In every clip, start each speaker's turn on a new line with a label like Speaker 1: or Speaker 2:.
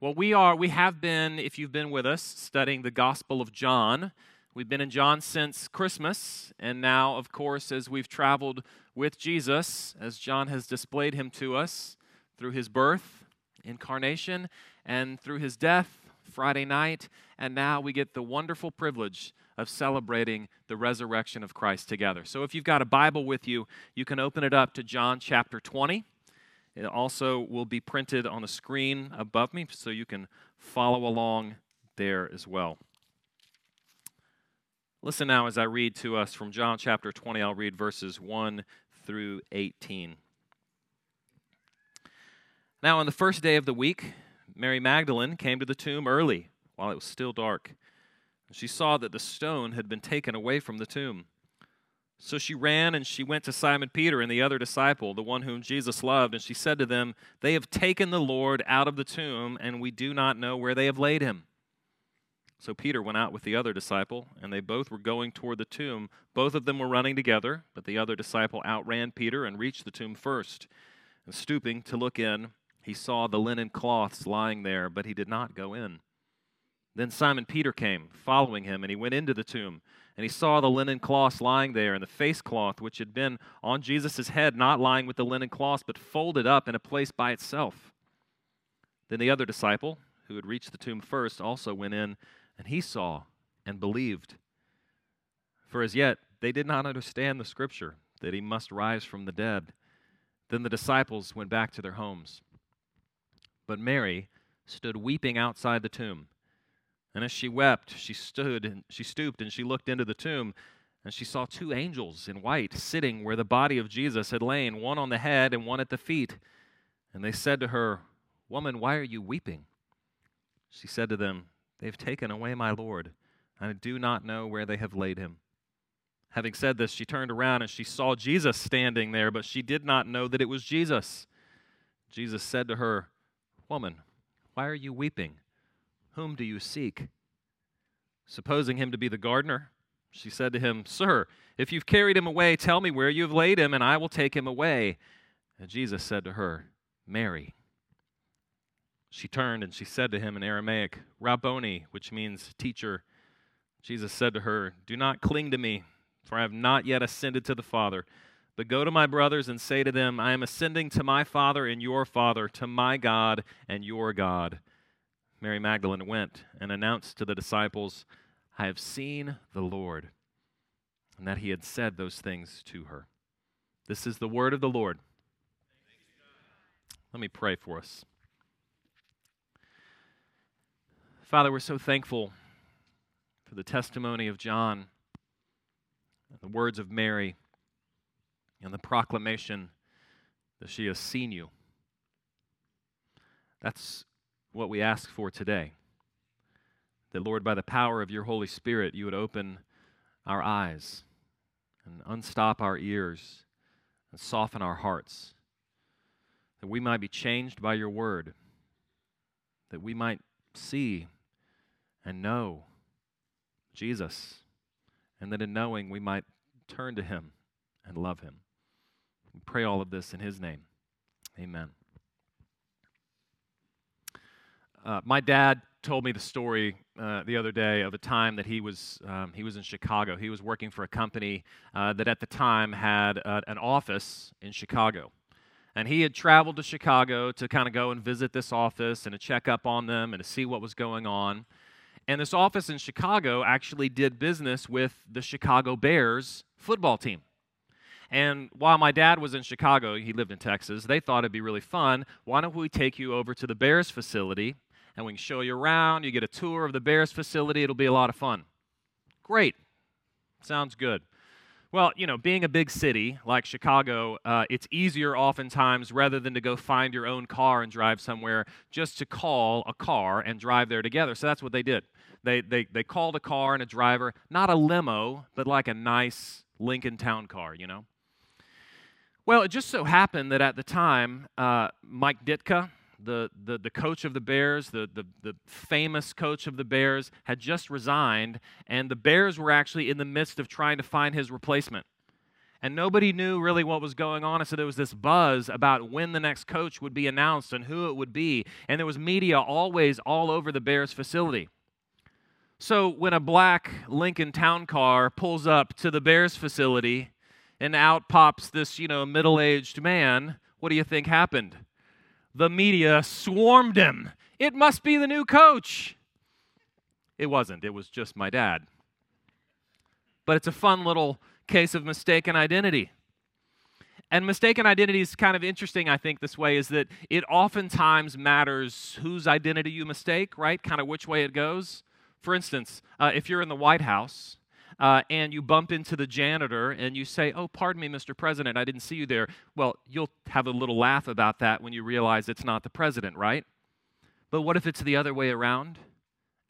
Speaker 1: Well, we are we have been if you've been with us studying the Gospel of John. We've been in John since Christmas, and now of course as we've traveled with Jesus, as John has displayed him to us through his birth, incarnation, and through his death Friday night, and now we get the wonderful privilege of celebrating the resurrection of Christ together. So if you've got a Bible with you, you can open it up to John chapter 20. It also will be printed on the screen above me so you can follow along there as well. Listen now as I read to us from John chapter 20. I'll read verses 1 through 18. Now, on the first day of the week, Mary Magdalene came to the tomb early while it was still dark. She saw that the stone had been taken away from the tomb. So she ran and she went to Simon Peter and the other disciple, the one whom Jesus loved, and she said to them, They have taken the Lord out of the tomb, and we do not know where they have laid him. So Peter went out with the other disciple, and they both were going toward the tomb. Both of them were running together, but the other disciple outran Peter and reached the tomb first. And stooping to look in, he saw the linen cloths lying there, but he did not go in. Then Simon Peter came, following him, and he went into the tomb. And he saw the linen cloths lying there, and the face cloth which had been on Jesus' head, not lying with the linen cloths, but folded up in a place by itself. Then the other disciple, who had reached the tomb first, also went in, and he saw and believed. For as yet they did not understand the scripture that he must rise from the dead. Then the disciples went back to their homes. But Mary stood weeping outside the tomb. And as she wept, she stood and she stooped and she looked into the tomb, and she saw two angels in white sitting where the body of Jesus had lain, one on the head and one at the feet. And they said to her, Woman, why are you weeping? She said to them, They have taken away my Lord, and I do not know where they have laid him. Having said this, she turned around and she saw Jesus standing there, but she did not know that it was Jesus. Jesus said to her, Woman, why are you weeping? Whom do you seek? Supposing him to be the gardener, she said to him, Sir, if you've carried him away, tell me where you have laid him, and I will take him away. And Jesus said to her, Mary. She turned and she said to him in Aramaic, Rabboni, which means teacher. Jesus said to her, Do not cling to me, for I have not yet ascended to the Father. But go to my brothers and say to them, I am ascending to my Father and your Father, to my God and your God. Mary Magdalene went and announced to the disciples, I have seen the Lord, and that he had said those things to her. This is the word of the Lord. Let me pray for us. Father, we're so thankful for the testimony of John, and the words of Mary, and the proclamation that she has seen you. That's what we ask for today. That, Lord, by the power of your Holy Spirit, you would open our eyes and unstop our ears and soften our hearts. That we might be changed by your word. That we might see and know Jesus. And that in knowing, we might turn to him and love him. We pray all of this in his name. Amen. Uh, my dad told me the story uh, the other day of a time that he was um, he was in Chicago. He was working for a company uh, that at the time had uh, an office in Chicago, and he had traveled to Chicago to kind of go and visit this office and to check up on them and to see what was going on. And this office in Chicago actually did business with the Chicago Bears football team. And while my dad was in Chicago, he lived in Texas, they thought it'd be really fun. Why don't we take you over to the Bears facility and we can show you around. You get a tour of the Bears facility. It'll be a lot of fun. Great. Sounds good. Well, you know, being a big city like Chicago, uh, it's easier oftentimes rather than to go find your own car and drive somewhere, just to call a car and drive there together. So that's what they did. They, they, they called a car and a driver, not a limo, but like a nice Lincoln Town car, you know? Well, it just so happened that at the time, uh, Mike Ditka, the, the, the coach of the Bears, the, the, the famous coach of the Bears, had just resigned, and the Bears were actually in the midst of trying to find his replacement. And nobody knew really what was going on. And so there was this buzz about when the next coach would be announced and who it would be. And there was media always all over the Bears facility. So when a black Lincoln Town car pulls up to the Bears facility and out pops this, you know, middle aged man, what do you think happened? The media swarmed him. It must be the new coach. It wasn't, it was just my dad. But it's a fun little case of mistaken identity. And mistaken identity is kind of interesting, I think, this way is that it oftentimes matters whose identity you mistake, right? Kind of which way it goes. For instance, uh, if you're in the White House uh, and you bump into the janitor and you say, Oh, pardon me, Mr. President, I didn't see you there, well, you'll have a little laugh about that when you realize it's not the president, right? But what if it's the other way around?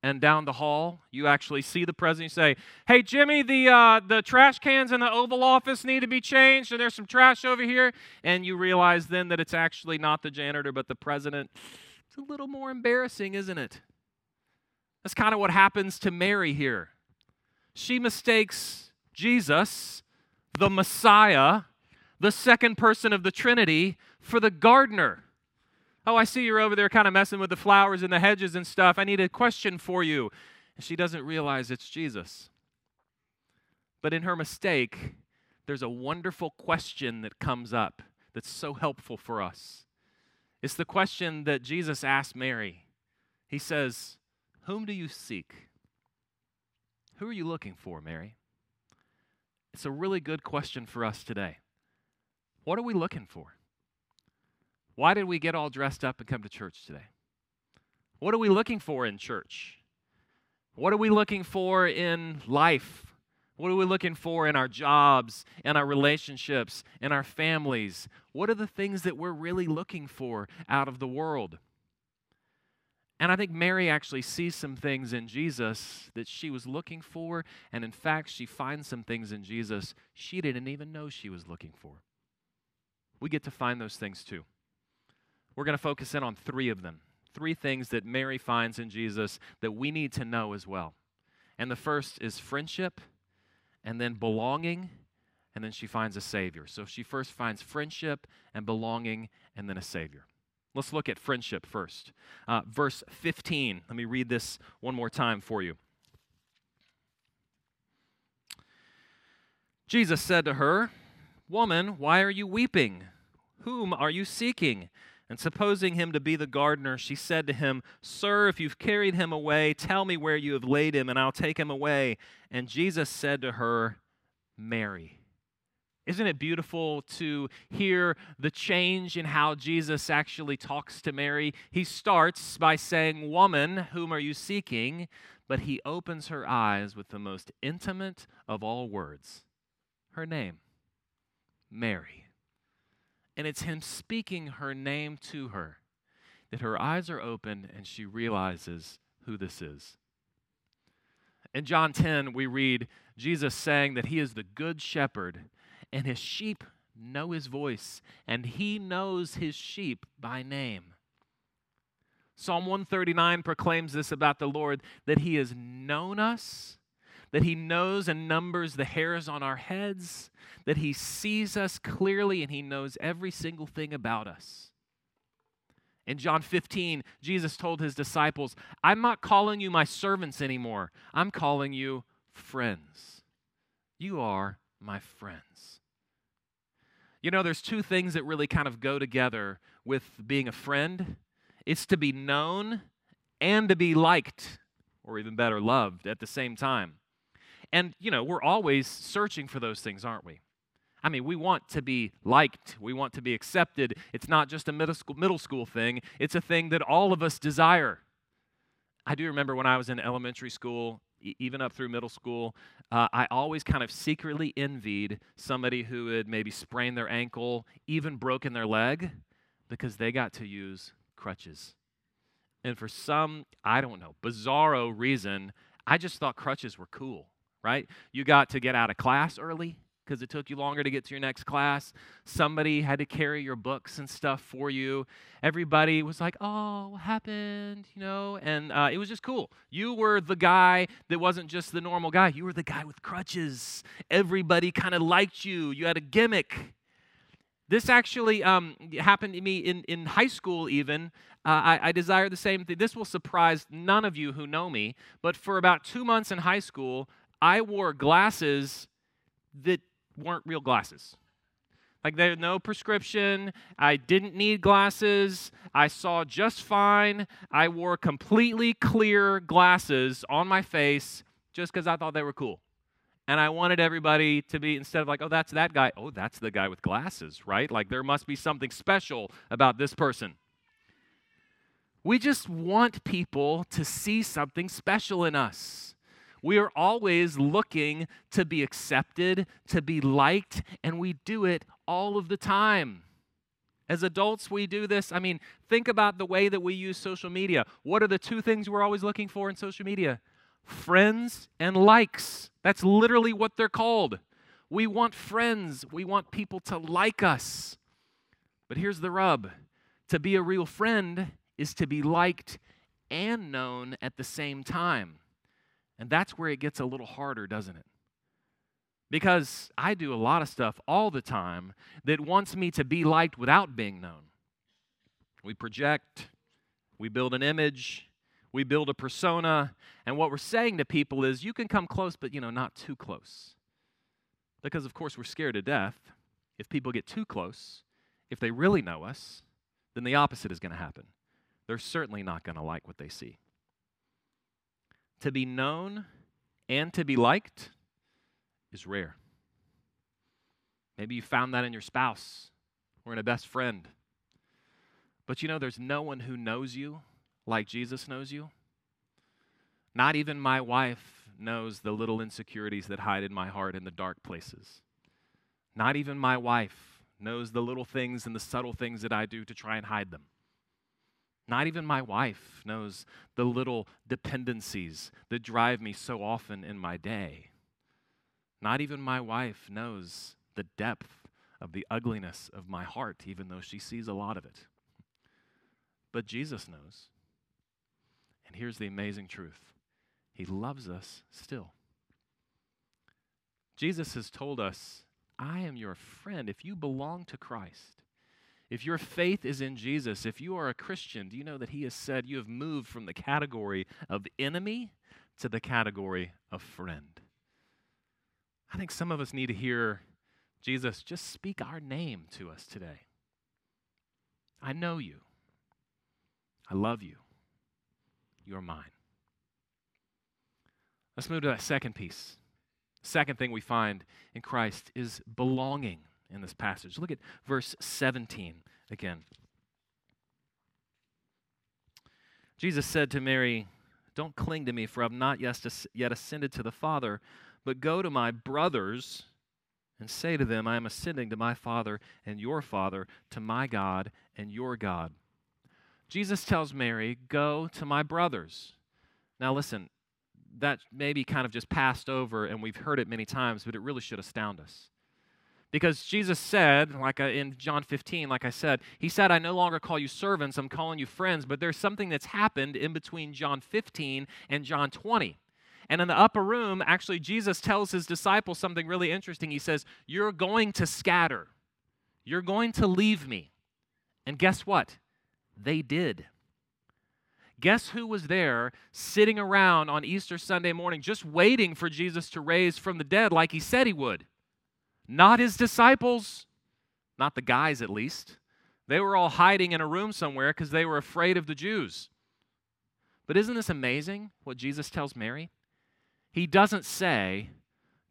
Speaker 1: and down the hall, you actually see the president. You say, "Hey, Jimmy, the uh, the trash cans in the Oval Office need to be changed, and there's some trash over here." And you realize then that it's actually not the janitor, but the president. It's a little more embarrassing, isn't it? That's kind of what happens to Mary here. She mistakes Jesus, the Messiah, the second person of the Trinity, for the gardener. Oh, I see you're over there kind of messing with the flowers and the hedges and stuff. I need a question for you. And she doesn't realize it's Jesus. But in her mistake, there's a wonderful question that comes up that's so helpful for us. It's the question that Jesus asked Mary. He says, whom do you seek? Who are you looking for, Mary? It's a really good question for us today. What are we looking for? Why did we get all dressed up and come to church today? What are we looking for in church? What are we looking for in life? What are we looking for in our jobs, in our relationships, in our families? What are the things that we're really looking for out of the world? And I think Mary actually sees some things in Jesus that she was looking for. And in fact, she finds some things in Jesus she didn't even know she was looking for. We get to find those things too. We're going to focus in on three of them. Three things that Mary finds in Jesus that we need to know as well. And the first is friendship, and then belonging, and then she finds a Savior. So she first finds friendship and belonging, and then a Savior. Let's look at friendship first. Uh, verse 15. Let me read this one more time for you. Jesus said to her, Woman, why are you weeping? Whom are you seeking? And supposing him to be the gardener, she said to him, Sir, if you've carried him away, tell me where you have laid him, and I'll take him away. And Jesus said to her, Mary. Isn't it beautiful to hear the change in how Jesus actually talks to Mary? He starts by saying, Woman, whom are you seeking? But he opens her eyes with the most intimate of all words her name, Mary. And it's him speaking her name to her that her eyes are open and she realizes who this is. In John 10, we read Jesus saying that he is the good shepherd and his sheep know his voice, and he knows his sheep by name. Psalm 139 proclaims this about the Lord that he has known us, that he knows and numbers the hairs on our heads, that he sees us clearly, and he knows every single thing about us. In John 15, Jesus told his disciples, I'm not calling you my servants anymore. I'm calling you friends. You are my friends. You know, there's two things that really kind of go together with being a friend it's to be known and to be liked, or even better, loved at the same time. And, you know, we're always searching for those things, aren't we? I mean, we want to be liked. We want to be accepted. It's not just a middle school, middle school thing, it's a thing that all of us desire. I do remember when I was in elementary school even up through middle school, uh, I always kind of secretly envied somebody who had maybe sprained their ankle, even broken their leg, because they got to use crutches. And for some, I don't know, bizarro reason, I just thought crutches were cool, right? You got to get out of class early. Because it took you longer to get to your next class. Somebody had to carry your books and stuff for you. Everybody was like, oh, what happened? You know, and uh, it was just cool. You were the guy that wasn't just the normal guy, you were the guy with crutches. Everybody kind of liked you, you had a gimmick. This actually um, happened to me in, in high school, even. Uh, I, I desire the same thing. This will surprise none of you who know me, but for about two months in high school, I wore glasses that weren't real glasses. Like there's no prescription. I didn't need glasses. I saw just fine. I wore completely clear glasses on my face just because I thought they were cool. And I wanted everybody to be, instead of like, oh, that's that guy, oh, that's the guy with glasses, right? Like there must be something special about this person. We just want people to see something special in us. We are always looking to be accepted, to be liked, and we do it all of the time. As adults, we do this. I mean, think about the way that we use social media. What are the two things we're always looking for in social media? Friends and likes. That's literally what they're called. We want friends, we want people to like us. But here's the rub to be a real friend is to be liked and known at the same time. And that's where it gets a little harder, doesn't it? Because I do a lot of stuff all the time that wants me to be liked without being known. We project, we build an image, we build a persona, and what we're saying to people is you can come close, but you know, not too close. Because of course we're scared to death. If people get too close, if they really know us, then the opposite is going to happen. They're certainly not going to like what they see to be known and to be liked is rare. Maybe you found that in your spouse or in a best friend. But you know, there's no one who knows you like Jesus knows you. Not even my wife knows the little insecurities that hide in my heart in the dark places. Not even my wife knows the little things and the subtle things that I do to try and hide them. Not even my wife knows the little dependencies that drive me so often in my day. Not even my wife knows the depth of the ugliness of my heart, even though she sees a lot of it. But Jesus knows. And here's the amazing truth He loves us still. Jesus has told us, I am your friend if you belong to Christ. If your faith is in Jesus, if you are a Christian, do you know that He has said you have moved from the category of enemy to the category of friend? I think some of us need to hear Jesus just speak our name to us today. I know you. I love you. You're mine. Let's move to that second piece. Second thing we find in Christ is belonging in this passage. Look at verse 17 again. Jesus said to Mary, Don't cling to me, for I've not yet ascended to the Father, but go to my brothers and say to them, I am ascending to my Father and your Father, to my God and your God. Jesus tells Mary, Go to my brothers. Now, listen, that maybe kind of just passed over and we've heard it many times, but it really should astound us. Because Jesus said, like uh, in John 15, like I said, He said, I no longer call you servants, I'm calling you friends. But there's something that's happened in between John 15 and John 20. And in the upper room, actually, Jesus tells his disciples something really interesting. He says, You're going to scatter, you're going to leave me. And guess what? They did. Guess who was there sitting around on Easter Sunday morning just waiting for Jesus to raise from the dead like he said he would? Not his disciples, not the guys at least. They were all hiding in a room somewhere because they were afraid of the Jews. But isn't this amazing what Jesus tells Mary? He doesn't say,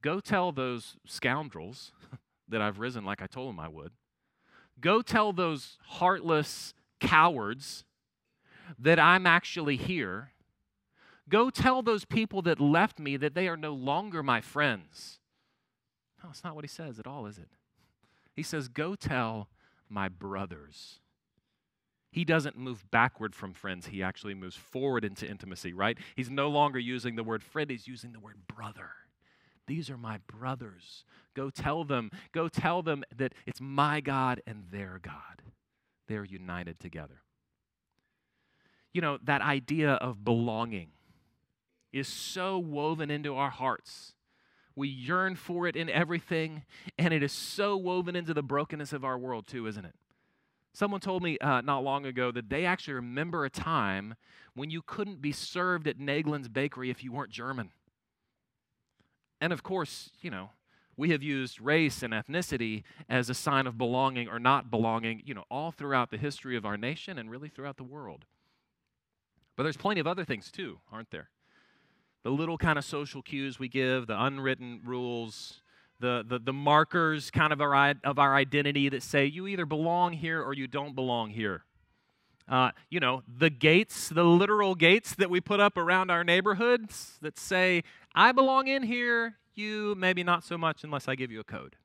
Speaker 1: Go tell those scoundrels that I've risen like I told them I would. Go tell those heartless cowards that I'm actually here. Go tell those people that left me that they are no longer my friends. No, it's not what he says at all, is it? He says, Go tell my brothers. He doesn't move backward from friends, he actually moves forward into intimacy, right? He's no longer using the word friend, he's using the word brother. These are my brothers. Go tell them, go tell them that it's my God and their God. They're united together. You know, that idea of belonging is so woven into our hearts. We yearn for it in everything, and it is so woven into the brokenness of our world, too, isn't it? Someone told me uh, not long ago that they actually remember a time when you couldn't be served at Naegelin's bakery if you weren't German. And of course, you know, we have used race and ethnicity as a sign of belonging or not belonging, you know, all throughout the history of our nation and really throughout the world. But there's plenty of other things too, aren't there? The little kind of social cues we give, the unwritten rules, the, the, the markers kind of our, of our identity that say you either belong here or you don't belong here. Uh, you know, the gates, the literal gates that we put up around our neighborhoods that say, I belong in here, you maybe not so much unless I give you a code.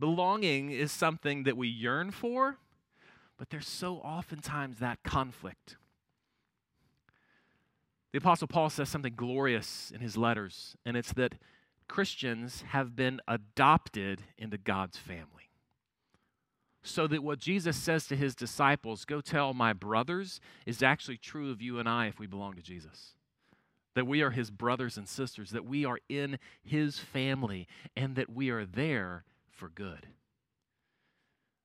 Speaker 1: Belonging is something that we yearn for, but there's so oftentimes that conflict. The Apostle Paul says something glorious in his letters, and it's that Christians have been adopted into God's family. So that what Jesus says to his disciples, go tell my brothers, is actually true of you and I if we belong to Jesus. That we are his brothers and sisters, that we are in his family, and that we are there for good.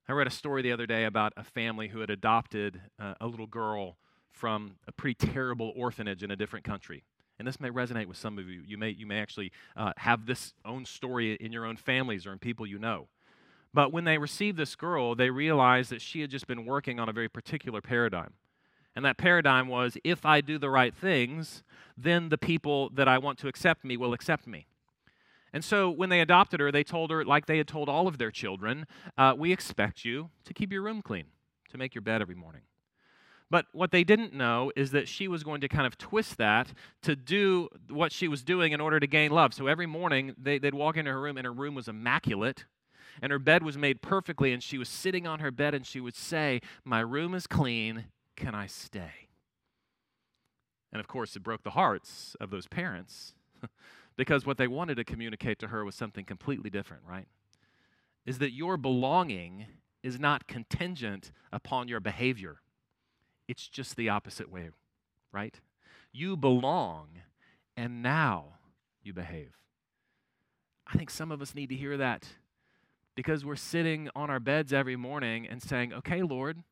Speaker 1: I read a story the other day about a family who had adopted uh, a little girl from a pretty terrible orphanage in a different country. And this may resonate with some of you. You may, you may actually uh, have this own story in your own families or in people you know. But when they received this girl, they realized that she had just been working on a very particular paradigm. And that paradigm was if I do the right things, then the people that I want to accept me will accept me. And so when they adopted her, they told her, like they had told all of their children, uh, we expect you to keep your room clean, to make your bed every morning. But what they didn't know is that she was going to kind of twist that to do what she was doing in order to gain love. So every morning they, would walk into her room, and her room was immaculate, and her bed was made perfectly, and she was sitting on her bed, and she would say, My room is clean. Can I stay? And of course, it broke the hearts of those parents because what they wanted to communicate to her was something completely different, right? Is that your belonging is not contingent upon your behavior. It's just the opposite way, right? You belong, and now you behave. I think some of us need to hear that because we're sitting on our beds every morning and saying, Okay, Lord,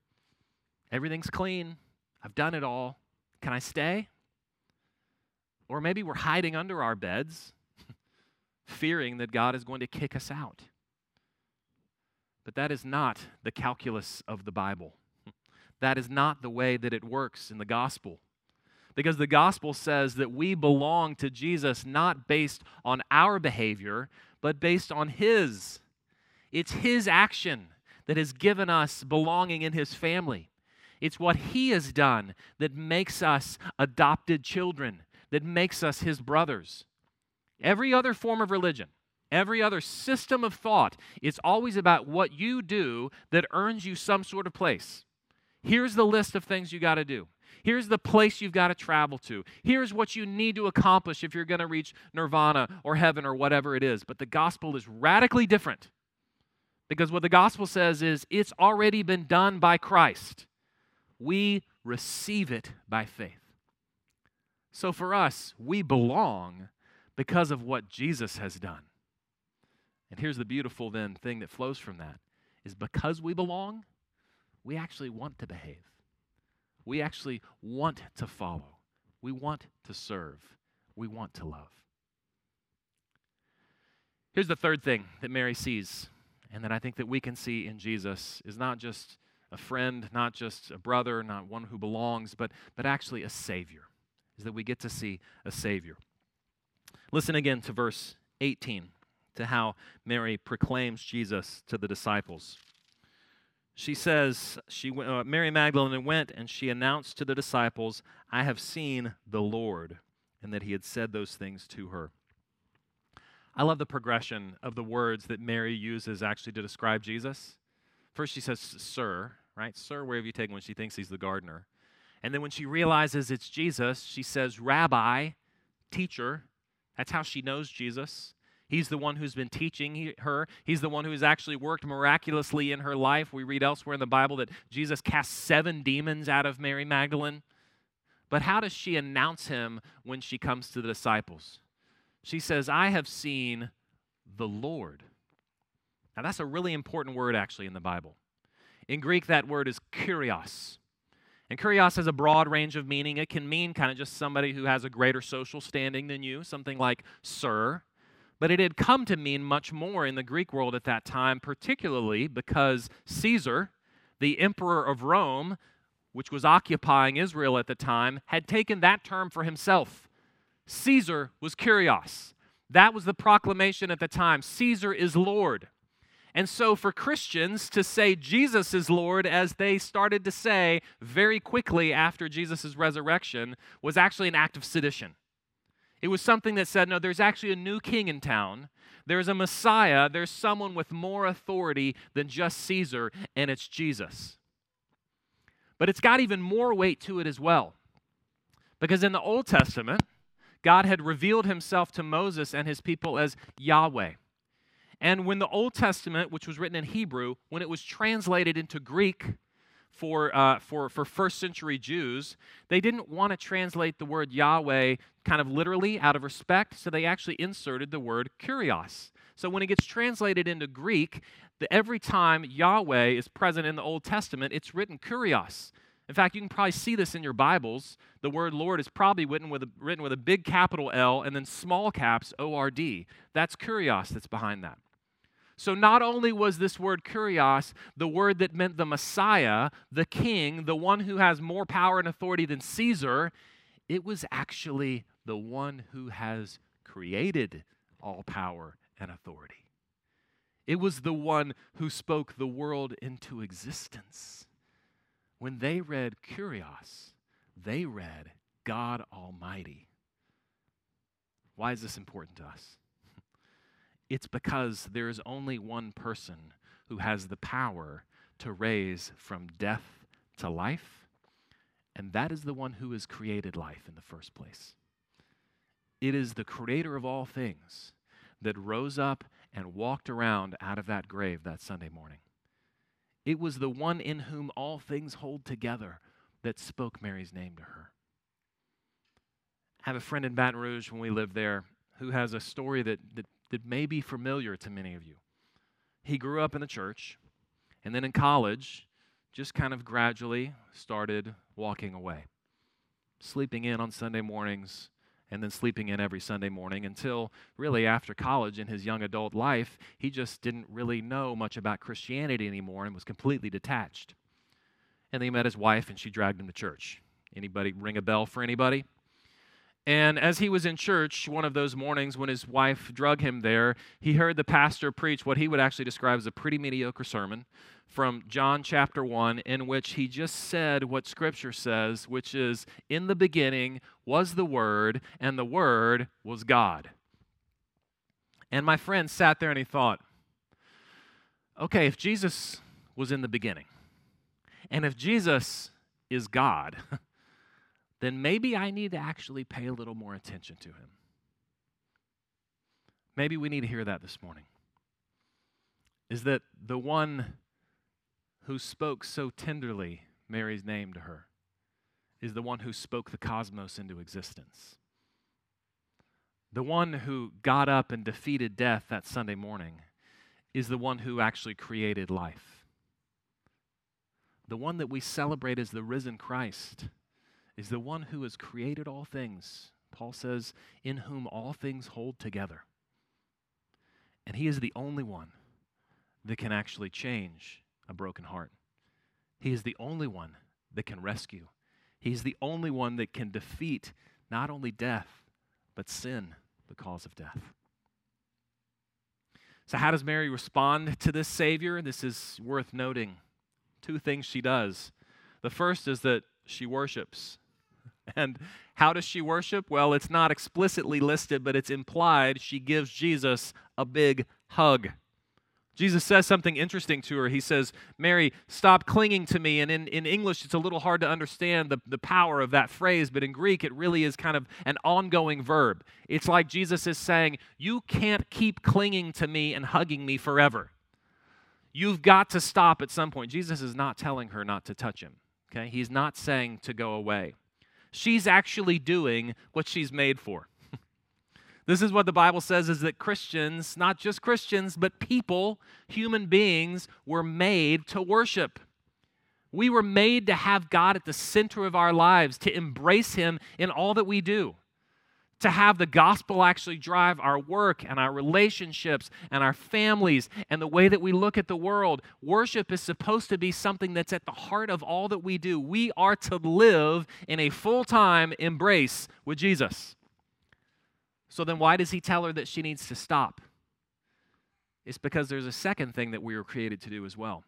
Speaker 1: everything's clean. I've done it all. Can I stay? Or maybe we're hiding under our beds, fearing that God is going to kick us out. But that is not the calculus of the Bible. That is not the way that it works in the gospel. Because the gospel says that we belong to Jesus not based on our behavior, but based on His. It's His action that has given us belonging in His family. It's what He has done that makes us adopted children, that makes us His brothers. Every other form of religion, every other system of thought, it's always about what you do that earns you some sort of place. Here's the list of things you got to do. Here's the place you've got to travel to. Here's what you need to accomplish if you're going to reach nirvana or heaven or whatever it is. But the gospel is radically different. Because what the gospel says is it's already been done by Christ. We receive it by faith. So for us, we belong because of what Jesus has done. And here's the beautiful then thing that flows from that is because we belong, we actually want to behave. We actually want to follow. We want to serve. We want to love. Here's the third thing that Mary sees, and that I think that we can see in Jesus is not just a friend, not just a brother, not one who belongs, but, but actually a Savior, is that we get to see a Savior. Listen again to verse 18, to how Mary proclaims Jesus to the disciples she says, she, uh, Mary Magdalene went and she announced to the disciples, I have seen the Lord, and that he had said those things to her. I love the progression of the words that Mary uses actually to describe Jesus. First, she says, Sir, right? Sir, where have you taken when she thinks he's the gardener? And then when she realizes it's Jesus, she says, Rabbi, teacher. That's how she knows Jesus. He's the one who's been teaching her. He's the one who has actually worked miraculously in her life. We read elsewhere in the Bible that Jesus cast seven demons out of Mary Magdalene. But how does she announce him when she comes to the disciples? She says, I have seen the Lord. Now, that's a really important word, actually, in the Bible. In Greek, that word is kurios. And kurios has a broad range of meaning. It can mean kind of just somebody who has a greater social standing than you, something like sir. But it had come to mean much more in the Greek world at that time, particularly because Caesar, the emperor of Rome, which was occupying Israel at the time, had taken that term for himself. Caesar was kurios. That was the proclamation at the time Caesar is Lord. And so, for Christians to say Jesus is Lord, as they started to say very quickly after Jesus' resurrection, was actually an act of sedition. It was something that said, no, there's actually a new king in town. There's a Messiah. There's someone with more authority than just Caesar, and it's Jesus. But it's got even more weight to it as well. Because in the Old Testament, God had revealed himself to Moses and his people as Yahweh. And when the Old Testament, which was written in Hebrew, when it was translated into Greek for, uh, for, for first century Jews, they didn't want to translate the word Yahweh kind of literally out of respect, so they actually inserted the word kurios. So when it gets translated into Greek, the, every time Yahweh is present in the Old Testament, it's written kurios. In fact, you can probably see this in your Bibles. The word Lord is probably written with a, written with a big capital L and then small caps O R D. That's kurios that's behind that. So, not only was this word kurios the word that meant the Messiah, the king, the one who has more power and authority than Caesar, it was actually the one who has created all power and authority. It was the one who spoke the world into existence. When they read kurios, they read God Almighty. Why is this important to us? It's because there is only one person who has the power to raise from death to life, and that is the one who has created life in the first place. It is the creator of all things that rose up and walked around out of that grave that Sunday morning. It was the one in whom all things hold together that spoke Mary's name to her. I have a friend in Baton Rouge when we lived there who has a story that, that that may be familiar to many of you. He grew up in the church, and then in college, just kind of gradually started walking away, sleeping in on Sunday mornings, and then sleeping in every Sunday morning until really after college in his young adult life, he just didn't really know much about Christianity anymore and was completely detached. And then he met his wife and she dragged him to church. Anybody ring a bell for anybody? And as he was in church one of those mornings when his wife drug him there, he heard the pastor preach what he would actually describe as a pretty mediocre sermon from John chapter 1, in which he just said what Scripture says, which is, In the beginning was the Word, and the Word was God. And my friend sat there and he thought, okay, if Jesus was in the beginning, and if Jesus is God, then maybe I need to actually pay a little more attention to him. Maybe we need to hear that this morning. Is that the one who spoke so tenderly Mary's name to her is the one who spoke the cosmos into existence. The one who got up and defeated death that Sunday morning is the one who actually created life. The one that we celebrate as the risen Christ is the one who has created all things. Paul says, in whom all things hold together. And he is the only one that can actually change a broken heart. He is the only one that can rescue. He's the only one that can defeat not only death, but sin, the cause of death. So, how does Mary respond to this Savior? This is worth noting. Two things she does. The first is that she worships. And how does she worship? Well, it's not explicitly listed, but it's implied. She gives Jesus a big hug. Jesus says something interesting to her. He says, Mary, stop clinging to me. And in, in English, it's a little hard to understand the, the power of that phrase, but in Greek, it really is kind of an ongoing verb. It's like Jesus is saying, You can't keep clinging to me and hugging me forever. You've got to stop at some point. Jesus is not telling her not to touch him, okay? He's not saying to go away. She's actually doing what she's made for. This is what the Bible says is that Christians, not just Christians, but people, human beings, were made to worship. We were made to have God at the center of our lives, to embrace Him in all that we do, to have the gospel actually drive our work and our relationships and our families and the way that we look at the world. Worship is supposed to be something that's at the heart of all that we do. We are to live in a full time embrace with Jesus. So then, why does he tell her that she needs to stop? It's because there's a second thing that we were created to do as well,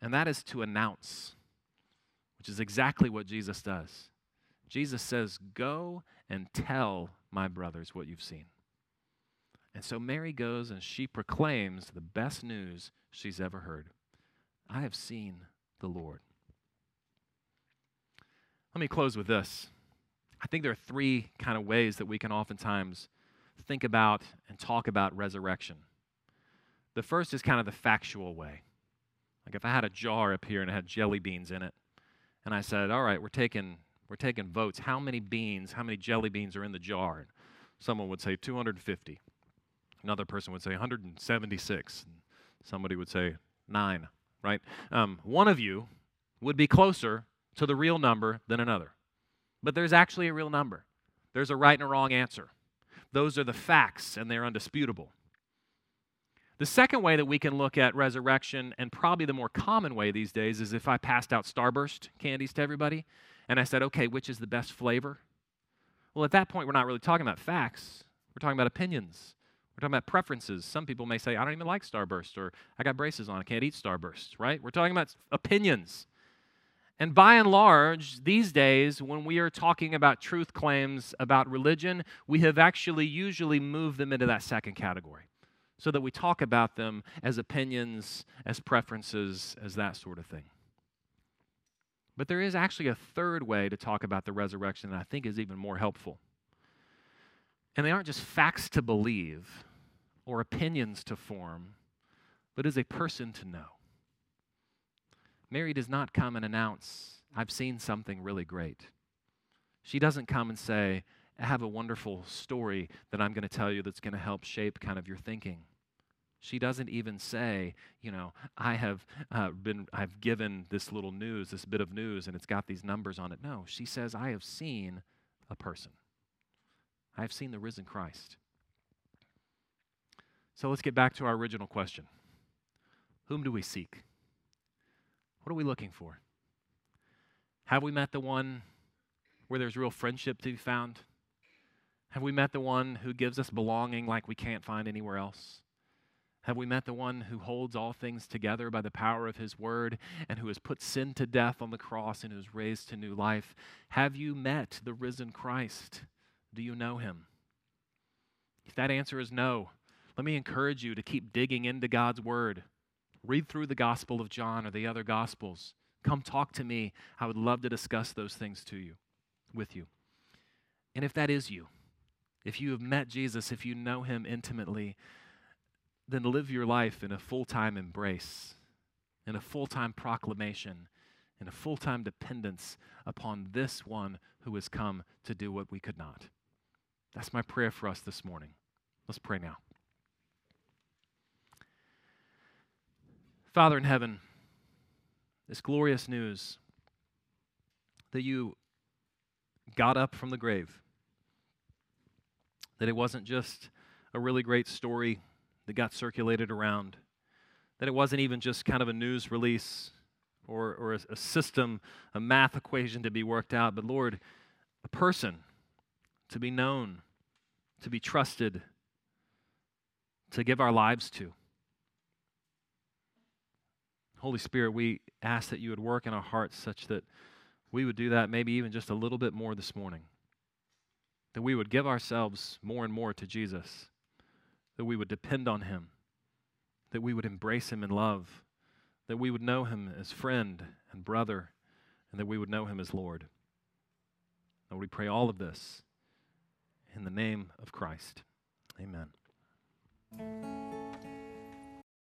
Speaker 1: and that is to announce, which is exactly what Jesus does. Jesus says, Go and tell my brothers what you've seen. And so Mary goes and she proclaims the best news she's ever heard I have seen the Lord. Let me close with this. I think there are three kind of ways that we can oftentimes think about and talk about resurrection. The first is kind of the factual way. Like if I had a jar up here and it had jelly beans in it, and I said, "All right, we're taking we're taking votes. How many beans, how many jelly beans are in the jar?" And someone would say 250. Another person would say 176. And somebody would say nine. Right? Um, one of you would be closer to the real number than another. But there's actually a real number. There's a right and a wrong answer. Those are the facts, and they're undisputable. The second way that we can look at resurrection, and probably the more common way these days, is if I passed out Starburst candies to everybody and I said, okay, which is the best flavor? Well, at that point, we're not really talking about facts. We're talking about opinions. We're talking about preferences. Some people may say, I don't even like Starburst, or I got braces on, I can't eat Starburst, right? We're talking about opinions. And by and large, these days, when we are talking about truth claims about religion, we have actually usually moved them into that second category so that we talk about them as opinions, as preferences, as that sort of thing. But there is actually a third way to talk about the resurrection that I think is even more helpful. And they aren't just facts to believe or opinions to form, but as a person to know. Mary does not come and announce, I've seen something really great. She doesn't come and say, I have a wonderful story that I'm going to tell you that's going to help shape kind of your thinking. She doesn't even say, you know, I have uh, been, I've given this little news, this bit of news, and it's got these numbers on it. No, she says, I have seen a person. I have seen the risen Christ. So let's get back to our original question Whom do we seek? What are we looking for? Have we met the one where there's real friendship to be found? Have we met the one who gives us belonging like we can't find anywhere else? Have we met the one who holds all things together by the power of his word and who has put sin to death on the cross and who is raised to new life? Have you met the risen Christ? Do you know him? If that answer is no, let me encourage you to keep digging into God's word. Read through the Gospel of John or the other Gospels. Come talk to me. I would love to discuss those things to you, with you. And if that is you, if you have met Jesus, if you know him intimately, then live your life in a full time embrace, in a full time proclamation, in a full time dependence upon this one who has come to do what we could not. That's my prayer for us this morning. Let's pray now. Father in heaven, this glorious news that you got up from the grave, that it wasn't just a really great story that got circulated around, that it wasn't even just kind of a news release or, or a, a system, a math equation to be worked out, but Lord, a person to be known, to be trusted, to give our lives to. Holy Spirit, we ask that you would work in our hearts such that we would do that maybe even just a little bit more this morning. That we would give ourselves more and more to Jesus. That we would depend on him. that we would embrace him in love, that we would know him as friend and brother, and that we would know him as Lord. And we pray all of this in the name of Christ. Amen.